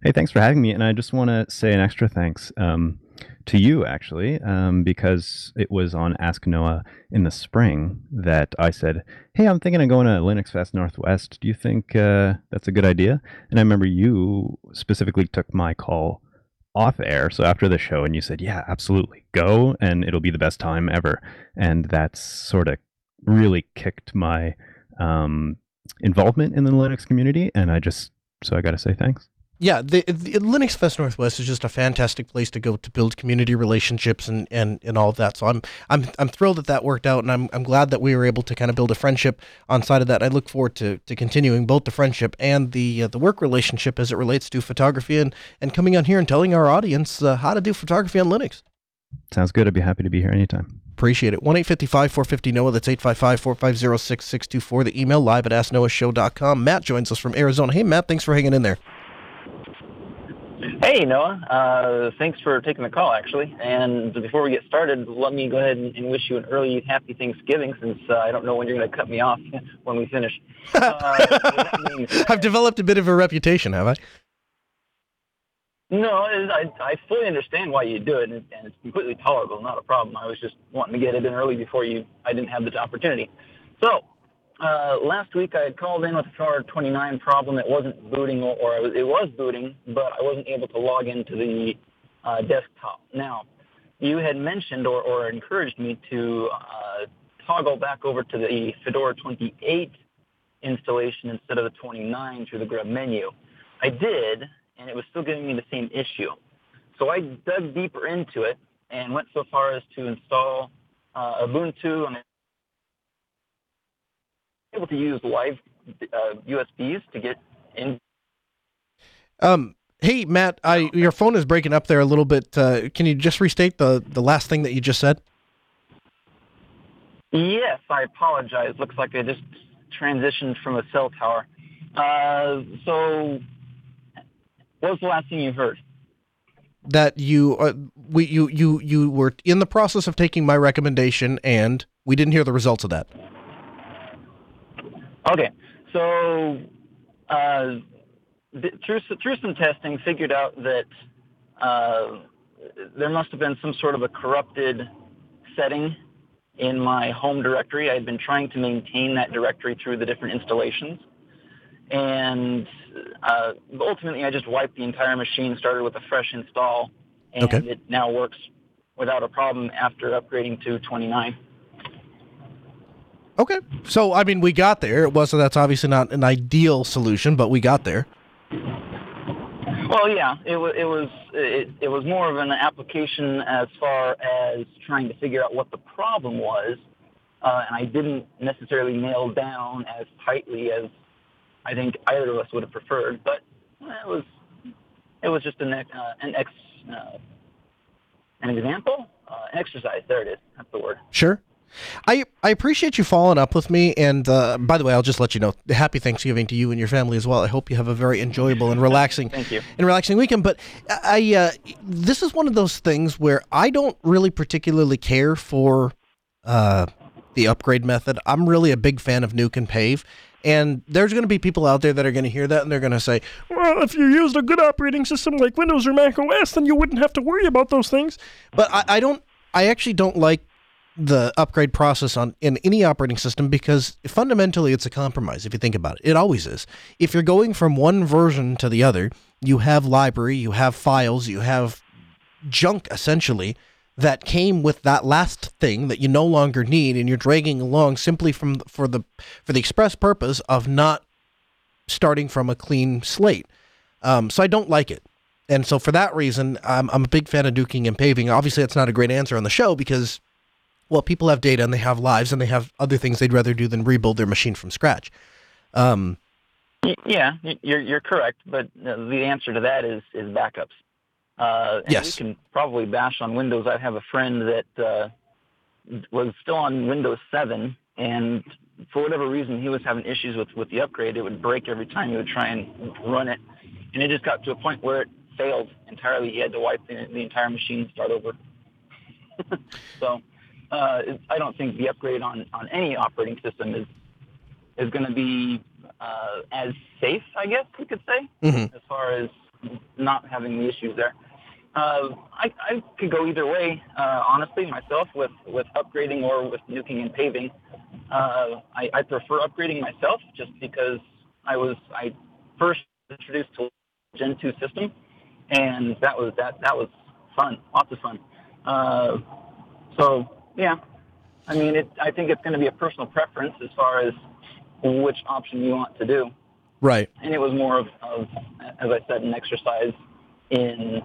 Hey, thanks for having me. And I just want to say an extra thanks um, to you, actually, um, because it was on Ask Noah in the spring that I said, Hey, I'm thinking of going to Linux Fest Northwest. Do you think uh, that's a good idea? And I remember you specifically took my call off air. So after the show, and you said, Yeah, absolutely, go, and it'll be the best time ever. And that's sort of really kicked my um, involvement in the Linux community. And I just, so I got to say thanks yeah, the, the, Linux Fest Northwest is just a fantastic place to go to build community relationships and, and, and all of that. So I'm I'm I'm thrilled that that worked out, and I'm I'm glad that we were able to kind of build a friendship on side of that. I look forward to, to continuing both the friendship and the uh, the work relationship as it relates to photography and and coming on here and telling our audience uh, how to do photography on Linux. Sounds good. I'd be happy to be here anytime. Appreciate it. 1 855 450 NOAH. That's 855 450 6624. The email live at asknoahshow.com. Matt joins us from Arizona. Hey, Matt, thanks for hanging in there. Hey, Noah. Uh, thanks for taking the call, actually. And before we get started, let me go ahead and, wish you an early happy Thanksgiving since uh, I don't know when you're going to cut me off [LAUGHS] when we finish. [LAUGHS] Uh, means, I've developed a bit of a reputation, have I? No, I, I fully understand why you do it, and it's completely tolerable, not a problem. I was just wanting to get it in early before you. I didn't have the opportunity. So, uh, last week I had called in with a FAR 29 problem. It wasn't booting, or, or it was booting, but I wasn't able to log into the uh, desktop. Now, you had mentioned or, or encouraged me to uh, toggle back over to the Fedora 28 installation instead of the 29 through the grub menu. I did, and it was still giving me the same issue. So I dug deeper into it and went so far as to install uh, Ubuntu on able to use live uh, USBs to get in. Um, hey Matt, I your phone is breaking up there a little bit. Uh, can you just restate the the last thing that you just said? Yes, I apologize. Looks like I just transitioned from a cell tower. Uh, so, what was the last thing you heard? That you uh, we you you you were in the process of taking my recommendation, and we didn't hear the results of that. Okay, so uh, through through some testing, figured out that uh, there must have been some sort of a corrupted setting in my home directory. I had been trying to maintain that directory through the different installations, and uh, ultimately, I just wiped the entire machine, started with a fresh install, and okay. it now works without a problem after upgrading to 29. Okay. So, I mean, we got there. It wasn't, that's obviously not an ideal solution, but we got there. Well, yeah, it was it was it, it was more of an application as far as trying to figure out what the problem was, uh, and I didn't necessarily nail down as tightly as I think either of us would have preferred. But it was it was just an uh, an ex uh, an example, uh, an exercise. There it is. That's the word. Sure. I I appreciate you following up with me, and uh, by the way, I'll just let you know, happy Thanksgiving to you and your family as well. I hope you have a very enjoyable and relaxing, Thank you. and relaxing weekend. But I uh, this is one of those things where I don't really particularly care for uh, the upgrade method. I'm really a big fan of nuke and pave, And there's going to be people out there that are going to hear that and they're going to say, Well, if you used a good operating system like Windows or Mac OS, then you wouldn't have to worry about those things. But I, I don't. I actually don't like the upgrade process on in any operating system because fundamentally it's a compromise. If you think about it, it always is. If you're going from one version to the other, you have library, you have files, you have junk essentially that came with that last thing that you no longer need, and you're dragging along simply from for the for the express purpose of not starting from a clean slate. Um, so I don't like it. And so for that reason, I'm, I'm a big fan of duking and paving. Obviously, that's not a great answer on the show because, well, people have data and they have lives and they have other things they'd rather do than rebuild their machine from scratch. Um, Yeah, you're you're correct, but uh, the answer to that is is backups. Uh, and Yes. we can probably bash on Windows. I have a friend that uh, was still on Windows 7, and for whatever reason, he was having issues with with the upgrade. It would break every time he would try and run it, and it just got to a point where it failed entirely. He had to wipe the, the entire machine, and start over. [LAUGHS] so, uh, I don't think the upgrade on on any operating system is is going to be uh, as safe, I guess we could say, Mhm. as far as not having the issues there. Uh, I, I could go either way, uh, honestly, myself, with, with upgrading or with nuking and paving. Uh, I, I prefer upgrading myself just because I was I first introduced to Gentoo system, and that was that that was fun, lots of fun. Uh, so yeah, I mean, it, I think it's going to be a personal preference as far as which option you want to do. right. And it was more of, of as I said, an exercise in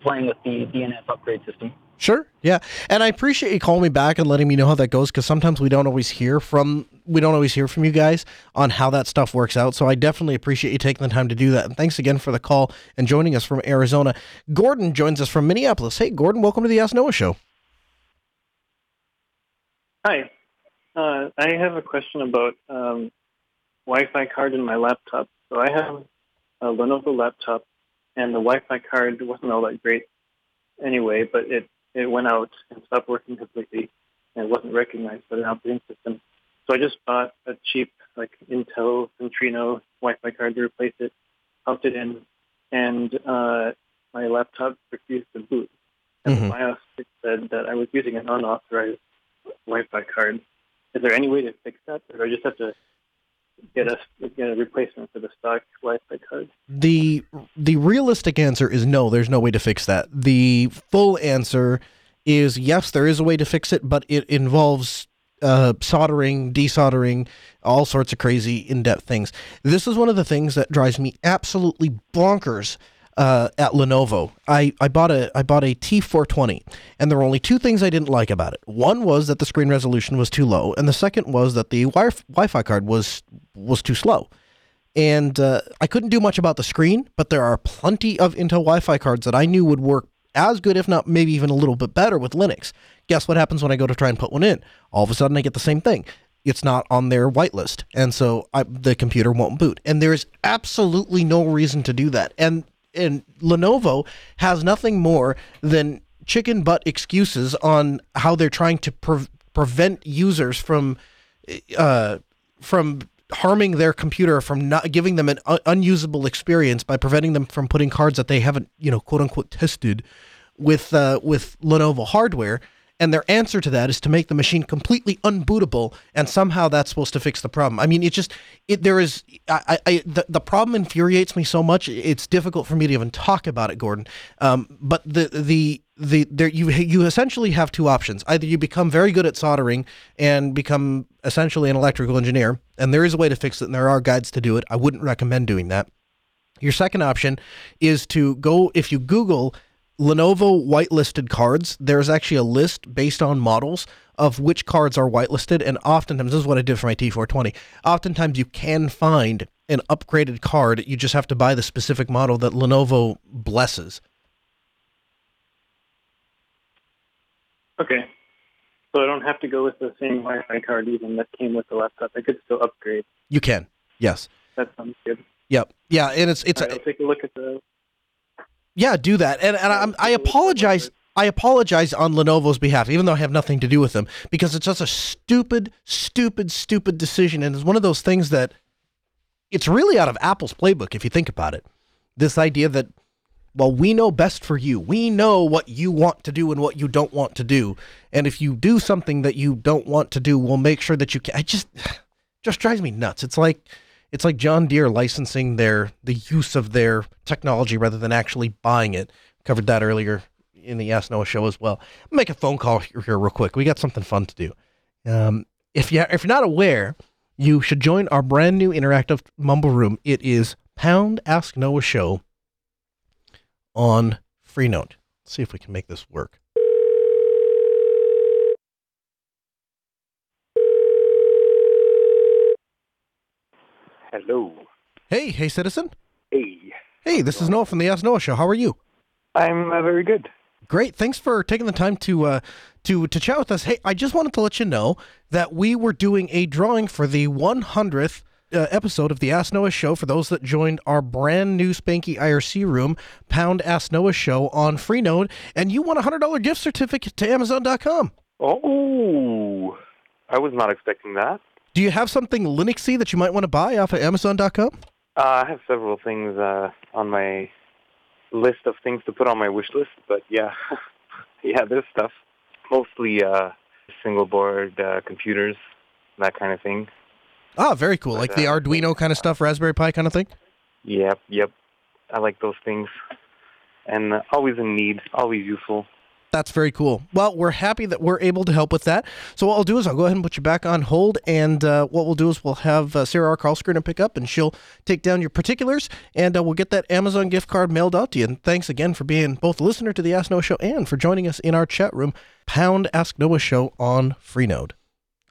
playing with the DNF upgrade system. Sure. Yeah. And I appreciate you calling me back and letting me know how that goes because sometimes we don't always hear from we don't always hear from you guys on how that stuff works out. So I definitely appreciate you taking the time to do that. And thanks again for the call and joining us from Arizona. Gordon joins us from Minneapolis. Hey, Gordon, welcome to the Ask Noah Show. Hi. Uh, I have a question about um, Wi-Fi card in my laptop. So I have a Lenovo laptop, and the Wi-Fi card wasn't all that great anyway, but it, it went out and stopped working completely and wasn't recognized by the operating system. So I just bought a cheap, like Intel Centrino Wi-Fi card to replace it, popped it in, and uh, my laptop refused to boot. And Mhm. the BIOS said that I was using an unauthorized Wi-Fi card. Is there any way to fix that, or do I just have to get a get a replacement for the stock Wi-Fi card? The the realistic answer is no, there's no way to fix that. The full answer is yes, there is a way to fix it, but it involves uh, soldering, desoldering, all sorts of crazy in-depth things. This is one of the things that drives me absolutely bonkers uh, at Lenovo. I, I bought a I bought a T420, and there were only two things I didn't like about it. One was that the screen resolution was too low, and the second was that the wi- Wi-Fi card was was too slow and uh, I couldn't do much about the screen, but there are plenty of Intel Wi-Fi cards that I knew would work as good, if not maybe even a little bit better with Linux. Guess what happens when I go to try and put one in? All of a sudden, I get the same thing. It's not on their whitelist, and so I, the computer won't boot. And there is absolutely no reason to do that. And and Lenovo has nothing more than chicken butt excuses on how they're trying to pre- prevent users from uh, from harming their computer from not giving them an un- unusable experience by preventing them from putting cards that they haven't you know quote unquote tested with uh, with Lenovo hardware and their answer to that is to make the machine completely unbootable and somehow that's supposed to fix the problem. I mean it just it there is i i, the, the problem infuriates me so much it's difficult for me to even talk about it gordon. Um, but the the the there you you essentially have two options. Either you become very good at soldering and become essentially an electrical engineer and there is a way to fix it and there are guides to do it. I wouldn't recommend doing that. Your second option is to go if you Google Lenovo whitelisted cards. There's actually a list based on models of which cards are whitelisted, and oftentimes this is what I did for my T420. Oftentimes you can find an upgraded card. You just have to buy the specific model that Lenovo blesses. Okay. So I don't have to go with the same Wi-Fi card even that came with the laptop. I could still upgrade. You can, yes, That sounds good. yep, yeah, and it's it's right, I'll take a look at the. Yeah, do that. And and I'm, I apologize. I apologize on Lenovo's behalf, even though I have nothing to do with them, because it's just a stupid, stupid, stupid decision. And it's one of those things that it's really out of Apple's playbook, if you think about it. This idea that, well, we know best for you. We know what you want to do and what you don't want to do. And if you do something that you don't want to do, we'll make sure that you can. I just, [SIGHS] just drives me nuts. It's like, it's like John Deere licensing their the use of their technology rather than actually buying it. Covered that earlier in the Ask Noah show as well. Make a phone call here, here real quick. We got something fun to do. Um, if you if you're not aware, you should join our brand new interactive mumble room. It is pound Ask Noah show on Freenode. Let's see if we can make this work. Hello. Hey, hey, citizen. Hey. Hey, this is Noah from the Ask Noah show. How are you? I'm uh, very good. Great. Thanks for taking the time to uh, to to chat with us. Hey, I just wanted to let you know that we were doing a drawing for the 100th uh, episode of the Ask Noah show for those that joined our brand new spanky IRC room, Pound Ask Noah show on Freenode, and you won a hundred dollar gift certificate to Amazon.com. Oh, I was not expecting that. Do you have something Linuxy that you might want to buy off of Amazon.com? Uh, I have several things uh, on my list of things to put on my wish list, but yeah, [LAUGHS] yeah, there's stuff. Mostly uh, single board uh, computers, that kind of thing. Ah, very cool. But, Like the uh, Arduino kind of stuff, Raspberry Pi kind of thing. Yep, yep. I like those things, and uh, always in need, always useful. That's very cool. Well, we're happy that we're able to help with that. So what I'll do is I'll go ahead and put you back on hold, and uh, what we'll do is we'll have uh, Sarah R. To pick up, and she'll take down your particulars, and uh, we'll get that Amazon gift card mailed out to you. And thanks again for being both a listener to the Ask Noah Show and for joining us in our chat room, Pound Ask Noah Show on Freenode.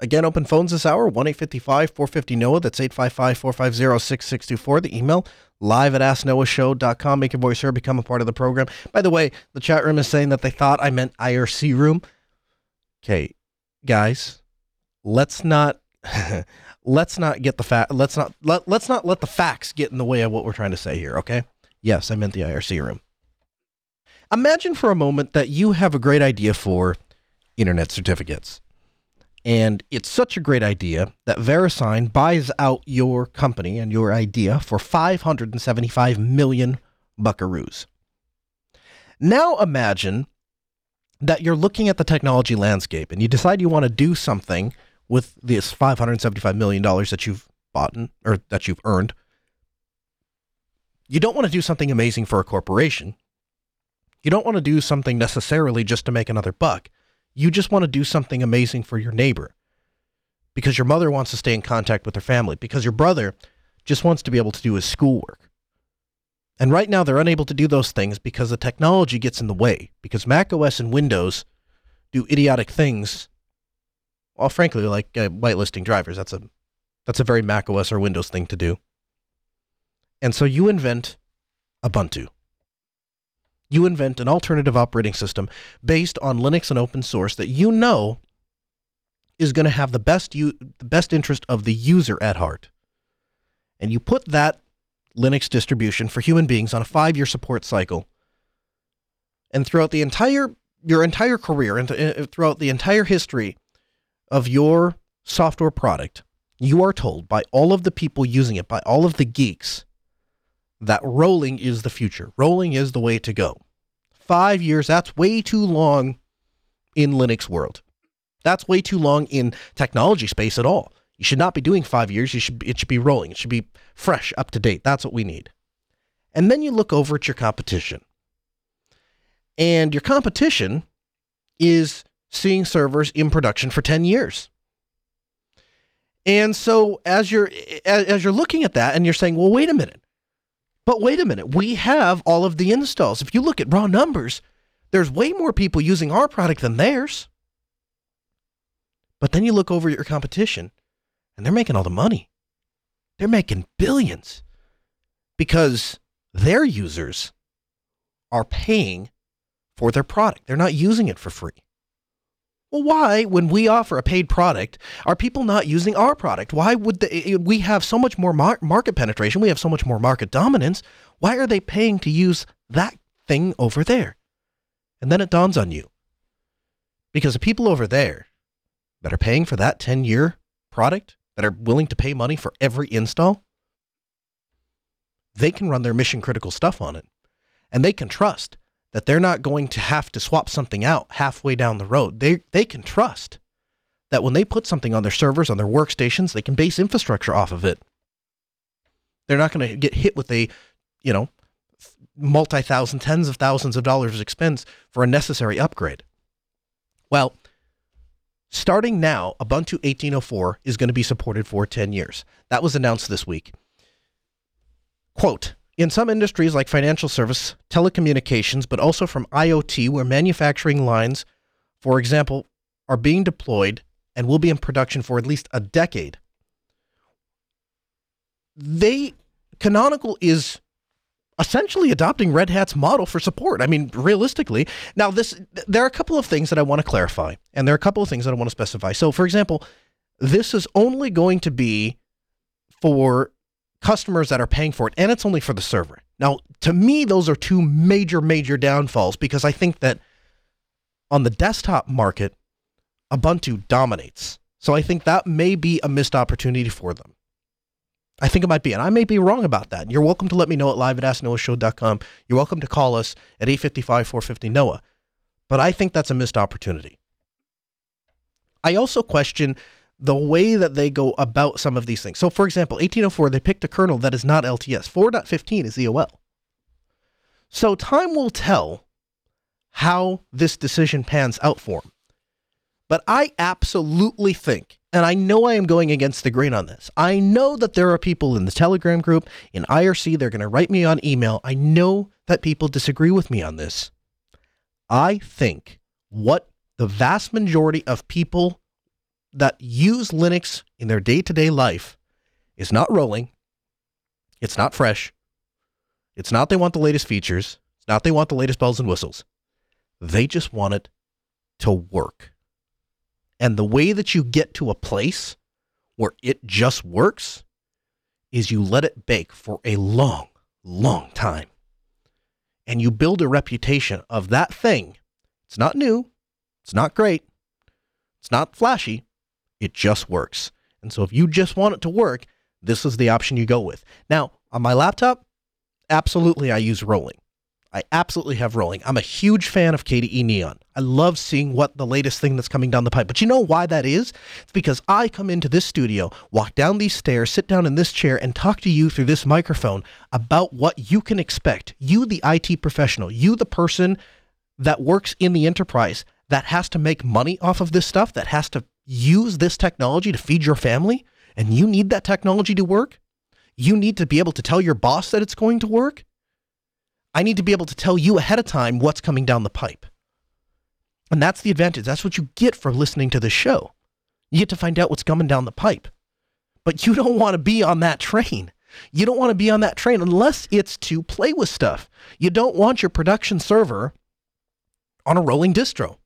Again, open phones this hour, 1 855 450 Noah. That's 855 450 6624. The email, live at asknoahshow.com. Make your voice heard, become a part of the program. By the way, the chat room is saying that they thought I meant IRC room. Okay, guys, let's not. [LAUGHS] let's not get the fact let's not let, let's not let the facts get in the way of what we're trying to say here okay yes i meant the irc room imagine for a moment that you have a great idea for internet certificates and it's such a great idea that VeriSign buys out your company and your idea for 575 million buckaroos. Now imagine that you're looking at the technology landscape and you decide you want to do something with this 575 million dollars that you've bought or that you've earned. You don't want to do something amazing for a corporation. You don't want to do something necessarily just to make another buck. You just want to do something amazing for your neighbor because your mother wants to stay in contact with her family, because your brother just wants to be able to do his schoolwork. And right now, they're unable to do those things because the technology gets in the way, because Mac OS and Windows do idiotic things. Well, frankly, like uh, whitelisting drivers, that's a that's a very Mac OS or Windows thing to do. And so you invent Ubuntu you invent an alternative operating system based on Linux and open source that you know is going to have the best u- the best interest of the user at heart. And you put that Linux distribution for human beings on a 5-year support cycle. And throughout the entire your entire career and uh, uh, throughout the entire history of your software product, you are told by all of the people using it, by all of the geeks, that rolling is the future. Rolling is the way to go. Five years, that's way too long in Linux world. That's way too long in technology space at all. You should not be doing five years. You should it should be rolling. It should be fresh, up to date. That's what we need. And then you look over at your competition. And your competition is seeing servers in production for 10 years. And so as you're as you're looking at that and you're saying, "Well, wait a minute. But wait a minute, we have all of the installs. If you look at raw numbers, there's way more people using our product than theirs. But then you look over at your competition, and they're making all the money. They're making billions because their users are paying for their product. They're not using it for free. Well, why, when we offer a paid product, are people not using our product? Why would they, eh, we have so much more mar- market penetration? We have so much more market dominance. Why are they paying to use that thing over there? And then it dawns on you. Because the people over there that are paying for that 10 year product, that are willing to pay money for every install, they can run their mission critical stuff on it. And they can trust that they're not going to have to swap something out halfway down the road. They, they can trust that when they put something on their servers, on their workstations, they can base infrastructure off of it. They're not going to get hit with a, you know, multi thousand, tens of thousands of dollars expense for a necessary upgrade. Well, starting now, Ubuntu 18.04 is going to be supported for 10 years. That was announced this week. Quote, in some industries like financial service, telecommunications, but also from IoT, where manufacturing lines, for example, are being deployed and will be in production for at least a decade, they Canonical is essentially adopting Red Hat's model for support. I mean, realistically, now this there are a couple of things that I want to clarify, and there are a couple of things that I want to specify. So, for example, this is only going to be for customers that are paying for it, and it's only for the server. Now, to me, those are two major, major downfalls because I think that on the desktop market, Ubuntu dominates. So I think that may be a missed opportunity for them. I think it might be, and I may be wrong about that. You're welcome to let me know at live at asknoahshow.com. You're welcome to call us at 855 450 Noah. But I think that's a missed opportunity. I also question the way that they go about some of these things. So, for example, 1804, they picked a kernel that is not LTS. 4.15 is EOL. So, time will tell how this decision pans out for them. But I absolutely think, and I know I am going against the grain on this, I know that there are people in the Telegram group, in IRC, they're going to write me on email. I know that people disagree with me on this. I think what the vast majority of people that use Linux in their day to day life is not rolling. It's not fresh. It's not they want the latest features. It's not they want the latest bells and whistles. They just want it to work. And the way that you get to a place where it just works is you let it bake for a long, long time. And you build a reputation of that thing. It's not new. It's not great. It's not flashy, it just works. And so if you just want it to work, this is the option you go with. Now, on my laptop, absolutely I use rolling. I absolutely have rolling. I'm a huge fan of KDE Neon. I love seeing what the latest thing that's coming down the pipe. But you know why that is? It's because I come into this studio, walk down these stairs, sit down in this chair, and talk to you through this microphone about what you can expect. You, the IT professional, you, the person that works in the enterprise that has to make money off of this stuff, that has to use this technology to feed your family and you need that technology to work, you need to be able to tell your boss that it's going to work. I need to be able to tell you ahead of time what's coming down the pipe. And that's the advantage. That's what you get for listening to the show. You get to find out what's coming down the pipe. But you don't want to be on that train. You don't want to be on that train unless it's to play with stuff. You don't want your production server on a rolling distro.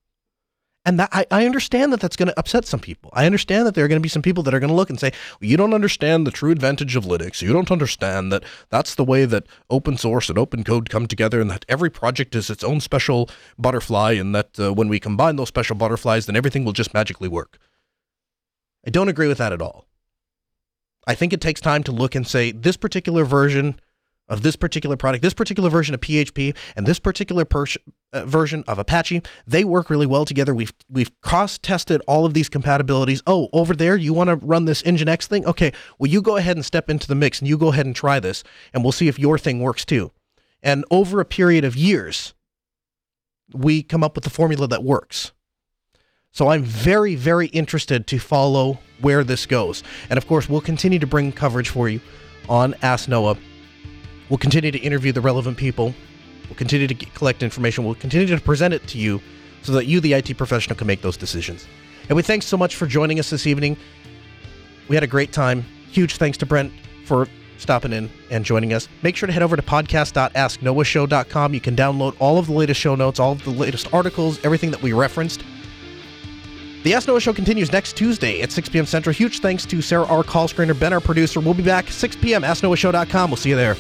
And that I, I understand that that's going to upset some people. I understand that there are going to be some people that are going to look and say, well, you don't understand the true advantage of Linux. You don't understand that that's the way that open source and open code come together and that every project is its own special butterfly and that uh, when we combine those special butterflies, then everything will just magically work. I don't agree with that at all. I think it takes time to look and say, this particular version of this particular product, this particular version of PHP, and this particular per- uh, version of Apache, they work really well together. We've we've cross tested all of these compatibilities. Oh, over there, you want to run this Nginx thing? Okay, well you go ahead and step into the mix, and you go ahead and try this, and we'll see if your thing works too. And over a period of years, we come up with the formula that works. So I'm very, very interested to follow where this goes. And of course, we'll continue to bring coverage for you on Ask Noah We'll continue to interview the relevant people. We'll continue to get, collect information. We'll continue to present it to you so that you, the IT professional, can make those decisions. And we thanks so much for joining us this evening. We had a great time. Huge thanks to Brent for stopping in and joining us. Make sure to head over to podcast.asknoahshow.com. You can download all of the latest show notes, all of the latest articles, everything that we referenced. The Ask Noah Show continues next Tuesday at 6 p.m. Central. Huge thanks to Sarah R. Call Screener, Ben, our producer. We'll be back 6 p.m. AskNoahShow.com. We'll see you there.